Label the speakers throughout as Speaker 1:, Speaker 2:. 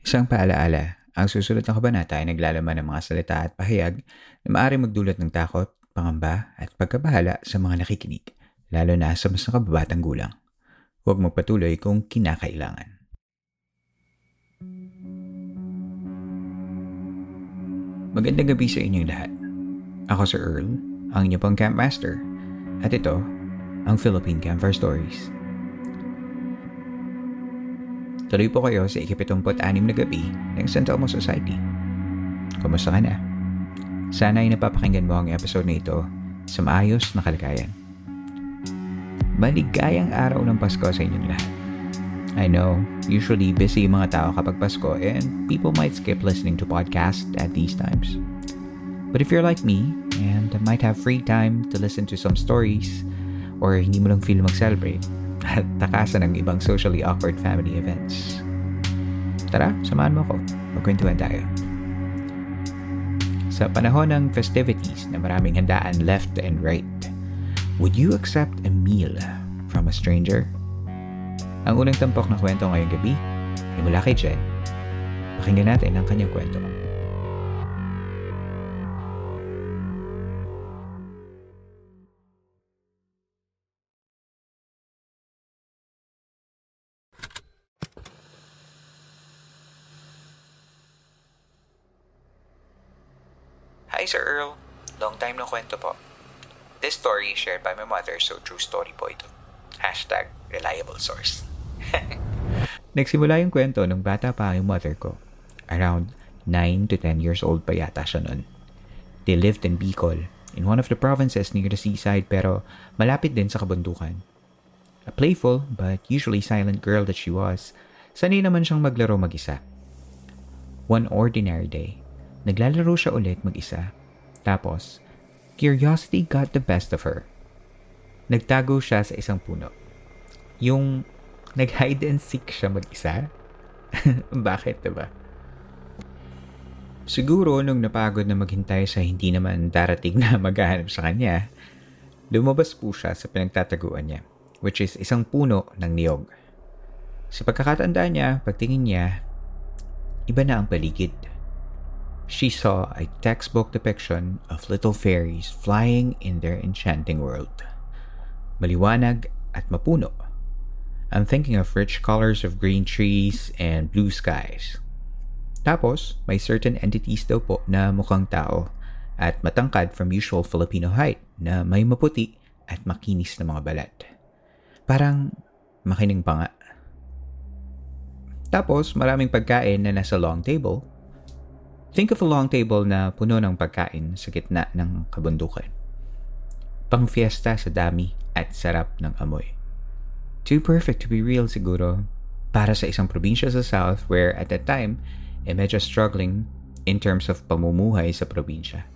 Speaker 1: Isang paalaala, ang susunod na kabanata ay naglalaman ng mga salita at pahayag na maaari magdulot ng takot, pangamba at pagkabahala sa mga nakikinig, lalo na sa mas nakababatang gulang. Huwag magpatuloy kung kinakailangan. Magandang gabi sa inyong lahat. Ako si Earl, ang inyong pang Camp. At ito, ang Philippine Campfire Stories. Tuloy po kayo sa ikapitumput-anim na gabi ng St. Elmo Society. Kumusta ka na? Sana ay napapakinggan mo ang episode na ito sa maayos na kalagayan. Maligayang araw ng Pasko sa inyong lahat. I know, usually busy yung mga tao kapag Pasko and people might skip listening to podcasts at these times. But if you're like me and might have free time to listen to some stories or hindi mo lang feel mag-celebrate, at takasan ng ibang socially awkward family events. Tara, samahan mo ko. Magkwentuhan tayo. Sa panahon ng festivities na maraming handaan left and right, would you accept a meal from a stranger? Ang unang tampok na kwento ngayong gabi ay mula kay Jen. Pakinggan natin ang kanyang kwento. Earl. Long time no kwento po. This story is shared by my mother, so true story po ito. Hashtag reliable source. Nagsimula yung kwento nung bata pa yung mother ko. Around 9 to 10 years old pa yata siya nun. They lived in Bicol, in one of the provinces near the seaside pero malapit din sa kabundukan. A playful but usually silent girl that she was, sanay naman siyang maglaro mag-isa. One ordinary day, naglalaro siya ulit mag-isa. Tapos, curiosity got the best of her. Nagtago siya sa isang puno. Yung nag-hide and seek siya mag-isa? Bakit, diba? Siguro nung napagod na maghintay sa hindi naman darating na maghahanap sa kanya, lumabas po siya sa pinagtataguan niya, which is isang puno ng niyog. Sa pagkakatanda niya, pagtingin niya, iba na ang paligid. She saw a textbook depiction of little fairies flying in their enchanting world. Maliwanag at mapuno. I'm thinking of rich colors of green trees and blue skies. Tapos, may certain entities daw po na mukhang tao at matangkad from usual Filipino height na may maputi at makinis na mga balat. Parang makining pa nga. Tapos, maraming pagkain na nasa long table. Think of a long table na puno ng pagkain sa gitna ng kabundukan. Pang fiesta sa dami at sarap ng amoy. Too perfect to be real siguro para sa isang probinsya sa South where at that time, eh medyo struggling in terms of pamumuhay sa probinsya.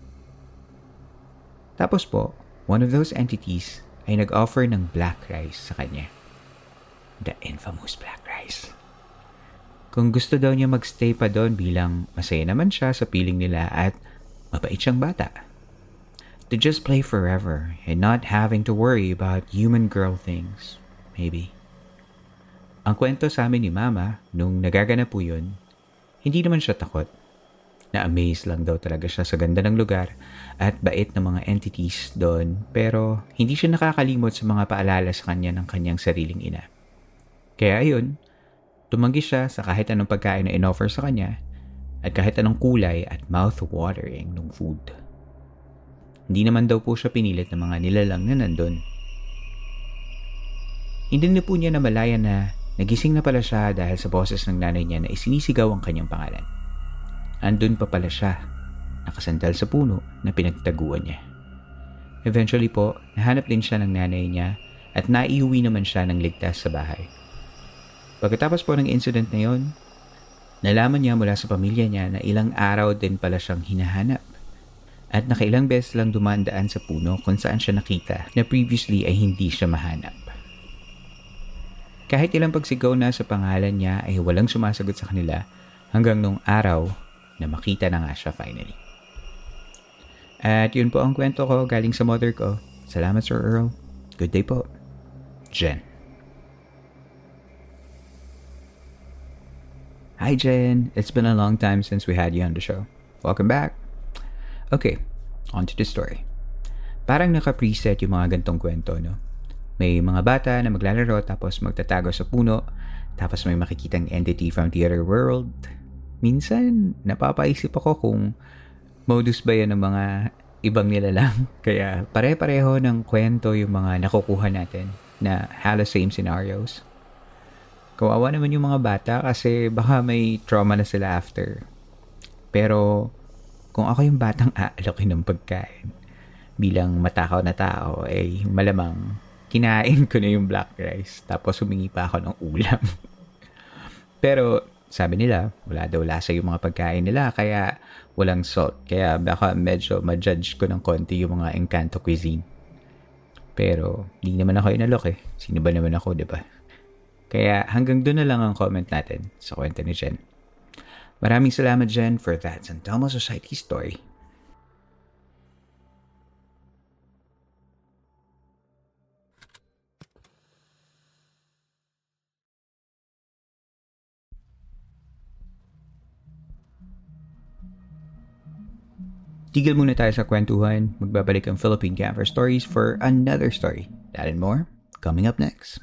Speaker 1: Tapos po, one of those entities ay nag-offer ng black rice sa kanya. The infamous black rice. Kung gusto daw niya magstay pa doon bilang masaya naman siya sa piling nila at mabait siyang bata. To just play forever and not having to worry about human girl things, maybe. Ang kwento sa amin ni Mama, nung nagaganap po yun, hindi naman siya takot. Na-amaze lang daw talaga siya sa ganda ng lugar at bait ng mga entities doon pero hindi siya nakakalimot sa mga paalala sa kanya ng kanyang sariling ina. Kaya ayun, tumanggi siya sa kahit anong pagkain na inoffer sa kanya at kahit anong kulay at mouth-watering ng food. Hindi naman daw po siya pinilit ng mga nilalang na nandun. Hindi na po niya namalayan na nagising na pala siya dahil sa boses ng nanay niya na isinisigaw ang kanyang pangalan. Andun pa pala siya, nakasandal sa puno na pinagtaguan niya. Eventually po, nahanap din siya ng nanay niya at naiuwi naman siya ng ligtas sa bahay. Pagkatapos po ng incident na yon, nalaman niya mula sa pamilya niya na ilang araw din pala siyang hinahanap. At nakailang beses lang dumandaan sa puno kung saan siya nakita na previously ay hindi siya mahanap. Kahit ilang pagsigaw na sa pangalan niya ay walang sumasagot sa kanila hanggang nung araw na makita na nga siya finally. At yun po ang kwento ko galing sa mother ko. Salamat Sir Earl. Good day po. Jen. Hi Jen, it's been a long time since we had you on the show. Welcome back. Okay, on to the story. Parang naka-preset yung mga gantong kwento, no? May mga bata na maglalaro tapos magtatago sa puno, tapos may makikitang entity from the other world. Minsan, napapaisip ako kung modus ba yan ng mga ibang nila lang. Kaya pare-pareho ng kwento yung mga nakukuha natin na halos same scenarios. Kawawa naman yung mga bata kasi baka may trauma na sila after. Pero kung ako yung batang aalokin ng pagkain bilang matakaw na tao, ay malamang kinain ko na yung black rice. Tapos humingi pa ako ng ulam. Pero sabi nila, wala daw lasa yung mga pagkain nila, kaya walang salt. Kaya baka medyo ma-judge ko ng konti yung mga Encanto cuisine. Pero, di naman ako inalok eh. Sino ba naman ako, di ba? Kaya hanggang doon na lang ang comment natin sa kwento ni Jen. Maraming salamat, Jen, for that San Society story. Tigil muna tayo sa kwentuhan. Magbabalik ang Philippine Camper Stories for another story. That and more, coming up next.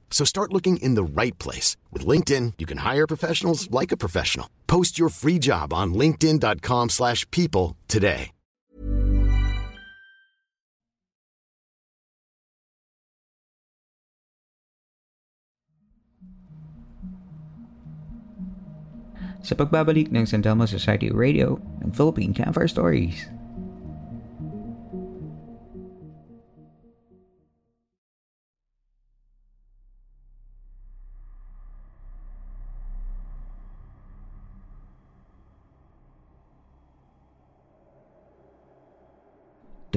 Speaker 2: So start looking in the right place. With LinkedIn, you can hire professionals like a professional. Post your free job on linkedin.com slash people today.
Speaker 1: Sa pagbabalik ng San Telmo Society Radio ng Philippine Campfire Stories.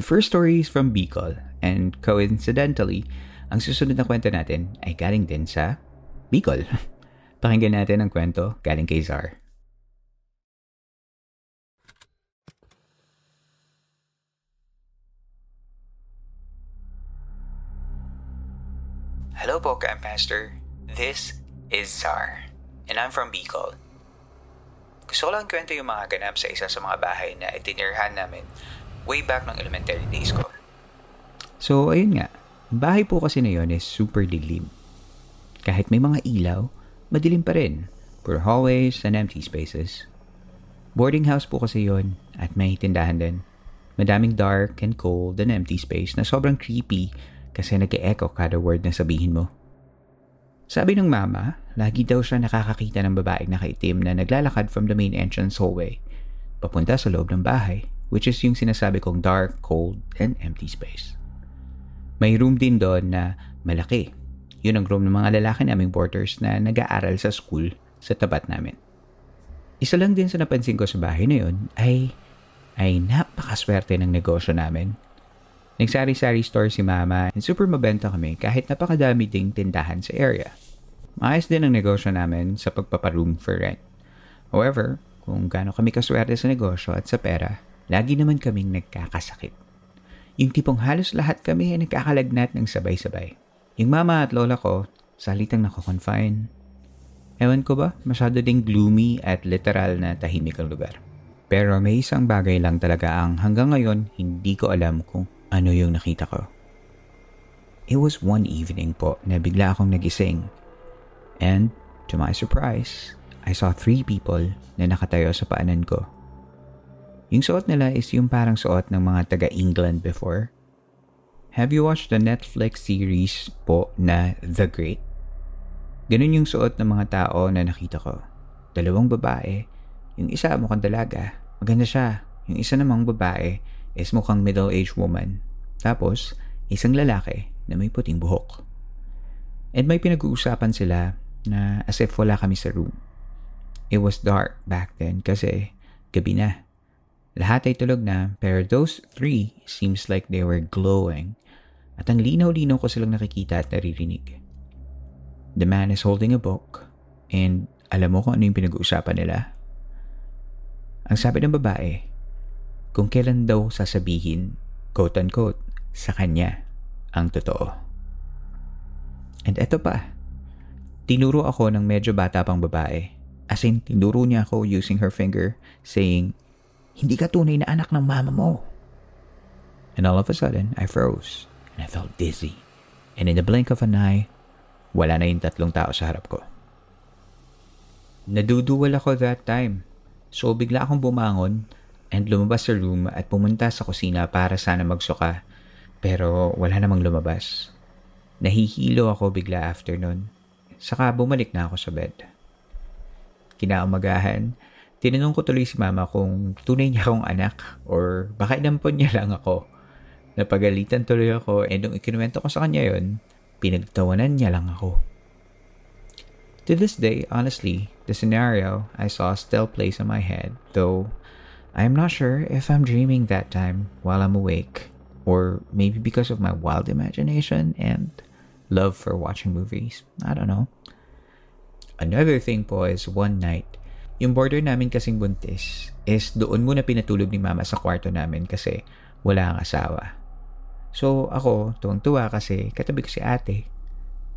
Speaker 1: First story is from Bicol and coincidentally, ang susunod na kwento natin ay galing din sa Bicol. Pakinggan natin ang kwento galing kay Zar. Hello po, Campmaster. This is Zar, and I'm from Bicol. Gusto ko lang kwento yung mga ganap sa isa sa mga bahay na itinirhan namin way back ng elementary days ko. So, ayun nga. Bahay po kasi na yun is super dilim. Kahit may mga ilaw, madilim pa rin. Pure hallways and empty spaces. Boarding house po kasi yon at may tindahan din. Madaming dark and cold and empty space na sobrang creepy kasi nag-echo kada word na sabihin mo. Sabi ng mama, lagi daw siya nakakakita ng babaeng nakaitim na naglalakad from the main entrance hallway papunta sa loob ng bahay, which is yung sinasabi kong dark, cold, and empty space. May room din doon na malaki. Yun ang room ng mga lalaki naming porters na nag-aaral sa school sa tapat namin. Isa lang din sa napansin ko sa bahay na yun ay, ay napakaswerte ng negosyo namin. Nagsari-sari store si mama and super mabenta kami kahit napakadami ding tindahan sa area. Maayos din ang negosyo namin sa pagpaparoom for rent. However, kung gaano kami kaswerte sa negosyo at sa pera, lagi naman kaming nagkakasakit. Yung tipong halos lahat kami ay nagkakalagnat ng sabay-sabay. Yung mama at lola ko, salitang nako-confine. Ewan ko ba, masyado ding gloomy at literal na tahimik ang lugar. Pero may isang bagay lang talaga ang hanggang ngayon hindi ko alam kung ano yung nakita ko. It was one evening po na bigla akong nagising. And, to my surprise, I saw three people na nakatayo sa paanan ko. Yung suot nila is yung parang suot ng mga taga-England before. Have you watched the Netflix series po na The Great? Ganun yung suot ng mga tao na nakita ko. Dalawang babae. Yung isa mukhang dalaga. Maganda siya. Yung isa namang babae is mukhang middle-aged woman. Tapos, isang lalaki na may puting buhok. And may pinag-uusapan sila na as if wala kami sa room. It was dark back then kasi gabi na. Lahat ay tulog na, pero those three seems like they were glowing. At ang linaw-linaw ko silang nakikita at naririnig. The man is holding a book, and alam mo kung ano yung pinag-uusapan nila? Ang sabi ng babae, kung kailan daw sasabihin, quote-unquote, sa kanya ang totoo. And eto pa, tinuro ako ng medyo bata pang babae. As in, tinuro niya ako using her finger, saying, hindi ka tunay na anak ng mama mo. And all of a sudden, I froze and I felt dizzy. And in the blink of an eye, wala na yung tatlong tao sa harap ko. Naduduwal ako that time. So bigla akong bumangon and lumabas sa room at pumunta sa kusina para sana magsuka. Pero wala namang lumabas. Nahihilo ako bigla after nun. Saka bumalik na ako sa bed. Kinaumagahan, Tinanong ko tuloy si mama kung tunay niya akong anak or baka inampon niya lang ako. Napagalitan tuloy ako and nung ikinuwento ko sa kanya yon, pinagtawanan niya lang ako. To this day, honestly, the scenario I saw still plays in my head, though I am not sure if I'm dreaming that time while I'm awake, or maybe because of my wild imagination and love for watching movies. I don't know. Another thing po is one night, yung border namin kasing buntis is doon muna pinatulog ni mama sa kwarto namin kasi wala ang asawa. So ako, tuwang-tuwa kasi katabi ko si ate.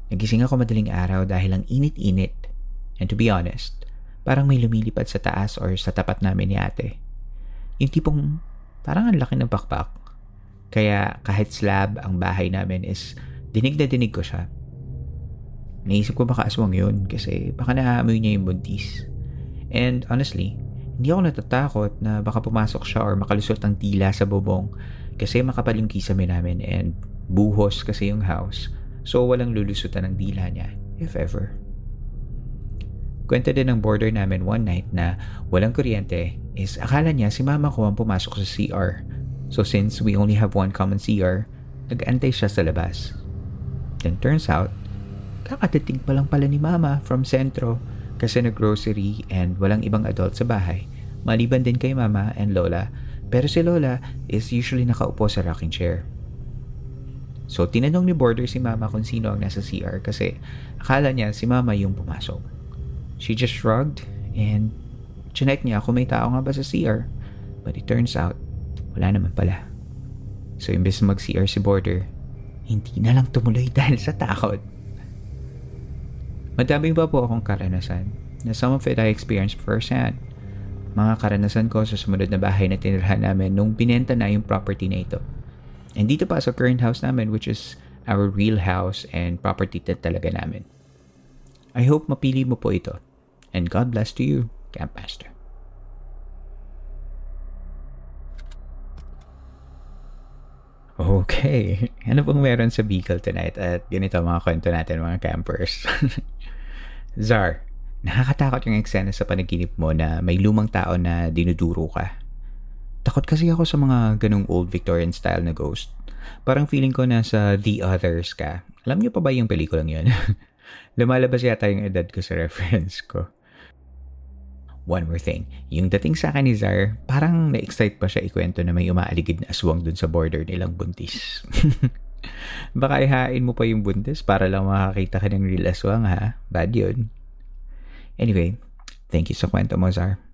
Speaker 1: Nagising ako madaling araw dahil ang init-init. And to be honest, parang may lumilipad sa taas or sa tapat namin ni ate. Yung tipong parang ang laki ng pakpak. Kaya kahit slab ang bahay namin is dinig na dinig ko siya. Naisip ko baka aswang yun kasi baka naamoy niya yung buntis. And honestly, hindi ako natatakot na baka pumasok siya or makalusot ang tila sa bubong kasi makapal yung kisame namin and buhos kasi yung house so walang lulusutan ng dila niya, if ever. Kwento din ng border namin one night na walang kuryente is akala niya si mama ko ang pumasok sa CR. So since we only have one common CR, nag-antay siya sa labas. Then turns out, kakatitig pa lang pala ni mama from sentro kasi nag-grocery and walang ibang adult sa bahay, maliban din kay mama and lola, pero si lola is usually nakaupo sa rocking chair. So, tinanong ni Border si mama kung sino ang nasa CR kasi akala niya si mama yung pumasok. She just shrugged and chinek niya kung may tao nga ba sa CR. But it turns out, wala naman pala. So, imbes mag-CR si Border, hindi na lang tumuloy dahil sa takot. Madami pa po akong karanasan na some of it I experienced firsthand. Mga karanasan ko sa sumunod na bahay na tinirhan namin nung binenta na yung property na ito. And dito pa sa current house namin which is our real house and property na talaga namin. I hope mapili mo po ito. And God bless to you, Camp Master. Okay. Ano pong meron sa Bicol tonight? At ganito mga kwento natin mga campers. Zar, nakakatakot yung eksena sa panaginip mo na may lumang tao na dinuduro ka. Takot kasi ako sa mga ganong old Victorian style na ghost. Parang feeling ko na sa The Others ka. Alam niyo pa ba yung pelikulang yun? Lumalabas yata yung edad ko sa reference ko. One more thing, yung dating sa akin ni Zar, parang na-excite pa siya ikwento na may umaaligid na aswang dun sa border nilang buntis. Baka ihain mo pa yung buntis para lang makakita ka ng real aswang ha? Bad yun. Anyway, thank you sa kwento mo, Zar.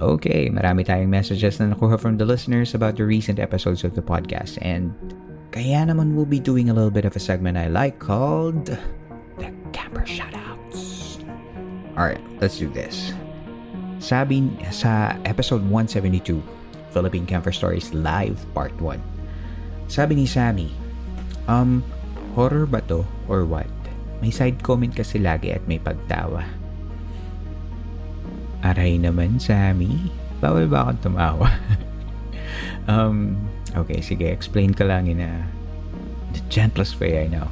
Speaker 1: Okay, marami tayong messages na nakuha from the listeners about the recent episodes of the podcast. And kaya naman we'll be doing a little bit of a segment I like called The Camper Shoutouts. Alright, let's do this. Sabi sa episode 172, Philippine Camper Stories Live Part 1. Sabi ni Sammy, um, horror ba to or what? May side comment kasi lagi at may pagtawa. Aray naman, Sammy. Bawal ba akong tumawa? um, okay, sige. Explain ka lang in a, the gentlest way I know.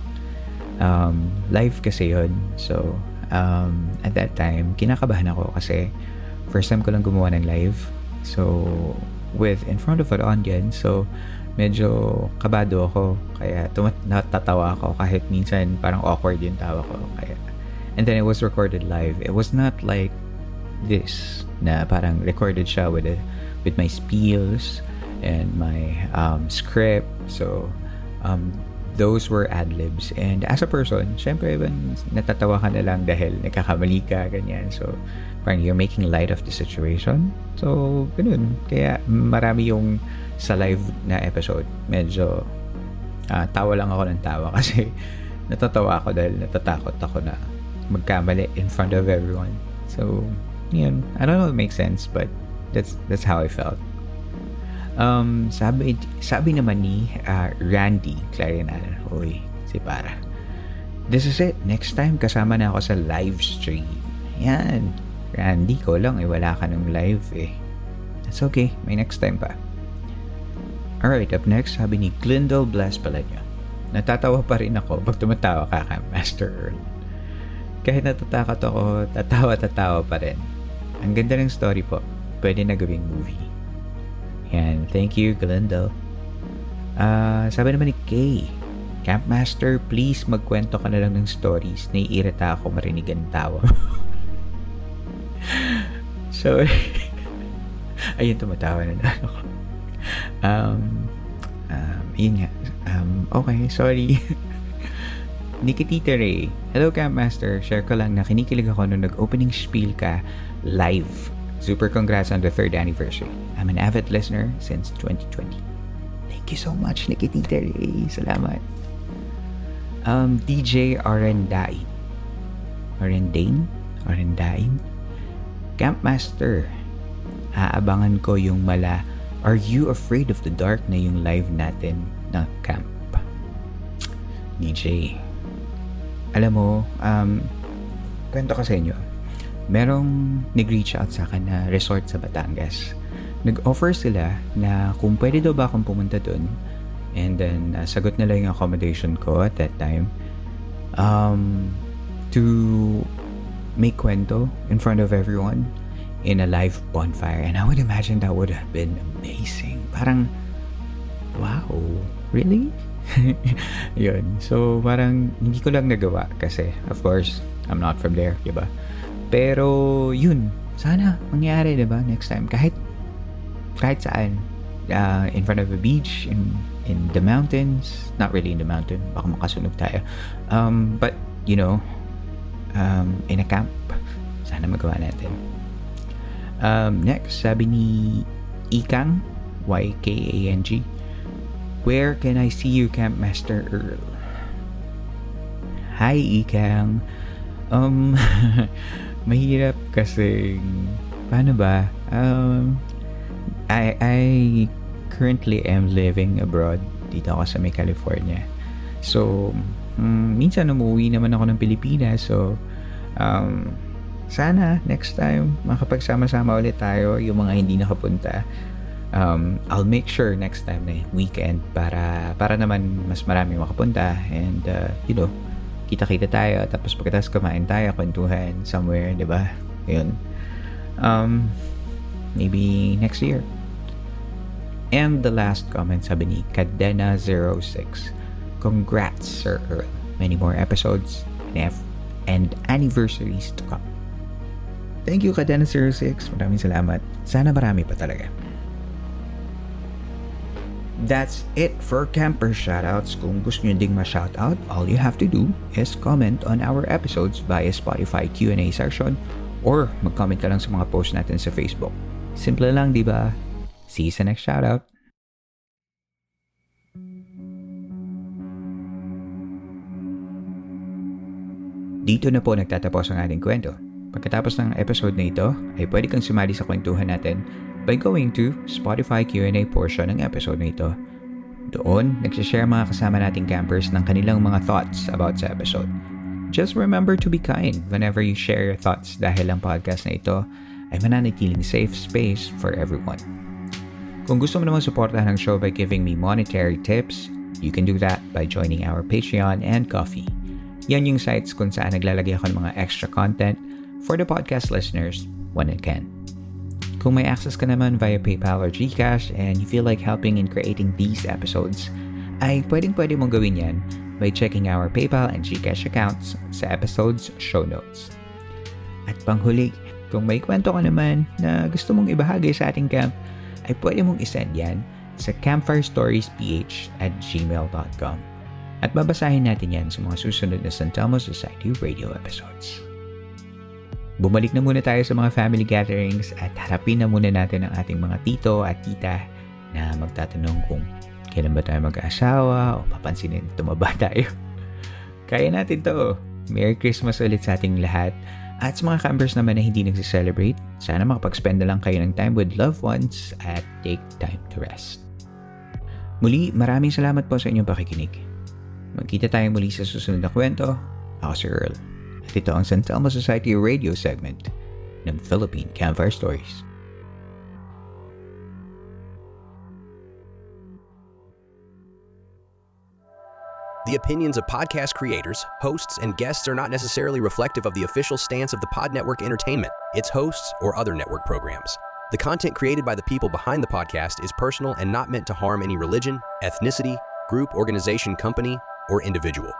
Speaker 1: Um, live kasi yon So, um, at that time, kinakabahan ako kasi first time ko lang gumawa ng live. So, with in front of an audience. So, medyo kabado ako. Kaya tumat natatawa ako kahit minsan parang awkward yung tawa ko. Kaya, and then it was recorded live. It was not like this na parang recorded siya with a, with my spiels and my um, script. So um, those were ad-libs and as a person syempre even natatawa ka na lang dahil nagkakamali ka ganyan. So parang you're making light of the situation. So ganun. Kaya marami yung sa live na episode. Medyo uh, tawa lang ako ng tawa kasi natatawa ako dahil natatakot ako na magkamali in front of everyone. So yun, I don't know if it makes sense, but that's that's how I felt. Um, sabi, sabi naman ni uh, Randy Clarinal, oy, si para. This is it. Next time, kasama na ako sa live stream. Yan. Randy, ko lang, eh, wala ka ng live eh. That's okay. May next time pa. Alright, up next, sabi ni Glendale Bless pala niya. Natatawa pa rin ako pag tumatawa ka ka, Master Earl. Kahit natatakot ako, tatawa-tatawa pa rin. Ang ganda ng story po. Pwede na gawing movie. Yan. Thank you, Glendale. Uh, sabi naman ni Kay, Campmaster, please magkwento ka na lang ng stories. Naiirita ako marinig ang tawa. so, ayun, tumatawa na na ako. Um, um, yun nga. Um, okay, sorry. Nikitita Ray. Hello, Campmaster. Share ko lang na kinikilig ako nung nag-opening spiel ka live. Super congrats on the third anniversary. I'm an avid listener since 2020. Thank you so much, Nikitita Ray. Salamat. Um, DJ Arendain. Arendain? Arendain? Campmaster. Aabangan ko yung mala Are You Afraid of the Dark na yung live natin na camp. DJ. Alam mo, um, kwento ko sa inyo merong nag-reach out sa akin na resort sa Batangas. Nag-offer sila na kung pwede daw ba akong pumunta doon. And then, uh, sagot nila yung accommodation ko at that time. Um, to make kwento in front of everyone in a live bonfire. And I would imagine that would have been amazing. Parang, wow, really? Yun. So, parang hindi ko lang nagawa kasi, of course, I'm not from there, di? Pero, yun. Sana mangyari, di ba? Next time. Kahit, kahit saan. Uh, in front of a beach, in, in the mountains. Not really in the mountain. Baka makasunog tayo. Um, but, you know, um, in a camp. Sana magawa natin. Um, next, sabi ni Ikang, Y-K-A-N-G, Where can I see you, Camp Master Earl? Hi, Ikang. Um, mahirap kasi paano ba um I I currently am living abroad dito ako sa may California. So, mm, minsan umuwi naman ako ng Pilipinas. So, um, sana next time makapagsama-sama ulit tayo yung mga hindi nakapunta. Um, I'll make sure next time na weekend para para naman mas marami makapunta and uh, you know, kita-kita tayo tapos pagkatapos kumain tayo, kwentuhan somewhere, 'di ba? Yun. Um, maybe next year. And the last comment sabi ni Cadena06. Congrats, Sir Earl. Many more episodes and, and anniversaries to come. Thank you, Cadena06. Maraming salamat. Sana marami pa talaga. That's it for camper shoutouts. Kung gusto nyo ding ma-shoutout, all you have to do is comment on our episodes via Spotify Q&A section or mag-comment ka lang sa mga post natin sa Facebook. Simple lang, di ba? See you sa next shoutout. Dito na po nagtatapos ang ating kwento. Pagkatapos ng episode na ito, ay pwede kang sumali sa kwentuhan natin by going to Spotify Q&A portion ng episode na ito. Doon, nagsishare mga kasama nating campers ng kanilang mga thoughts about sa episode. Just remember to be kind whenever you share your thoughts dahil ang podcast na ito ay mananatiling safe space for everyone. Kung gusto mo naman suportahan ang show by giving me monetary tips, you can do that by joining our Patreon and Coffee. Yan yung sites kung saan naglalagay ako ng mga extra content for the podcast listeners when it can. Kung may access ka naman via PayPal or GCash and you feel like helping in creating these episodes, ay pwedeng pwede mong gawin yan by checking our PayPal and GCash accounts sa episode's show notes. At panghuli, kung may kwento ka naman na gusto mong ibahagi sa ating camp, ay pwede mong isend yan sa campfirestoriesph at gmail.com. At babasahin natin yan sa mga susunod na San Telmo Society radio episodes. Bumalik na muna tayo sa mga family gatherings at harapin na muna natin ang ating mga tito at tita na magtatanong kung kailan ba tayo mag-aasawa o papansinin tumaba tayo. Kaya natin to. Merry Christmas ulit sa ating lahat. At sa mga campers naman na hindi nagsi-celebrate, sana makapag-spend na lang kayo ng time with loved ones at take time to rest. Muli, maraming salamat po sa inyong pakikinig. Magkita tayo muli sa susunod na kwento. Ako si Earl. At ito ang San Telmo Society radio segment ng Philippine Campfire Stories.
Speaker 3: The opinions of podcast creators, hosts, and guests are not necessarily reflective of the official stance of the Pod Network Entertainment, its hosts, or other network programs. The content created by the people behind the podcast is personal and not meant to harm any religion, ethnicity, group, organization, company, or individual.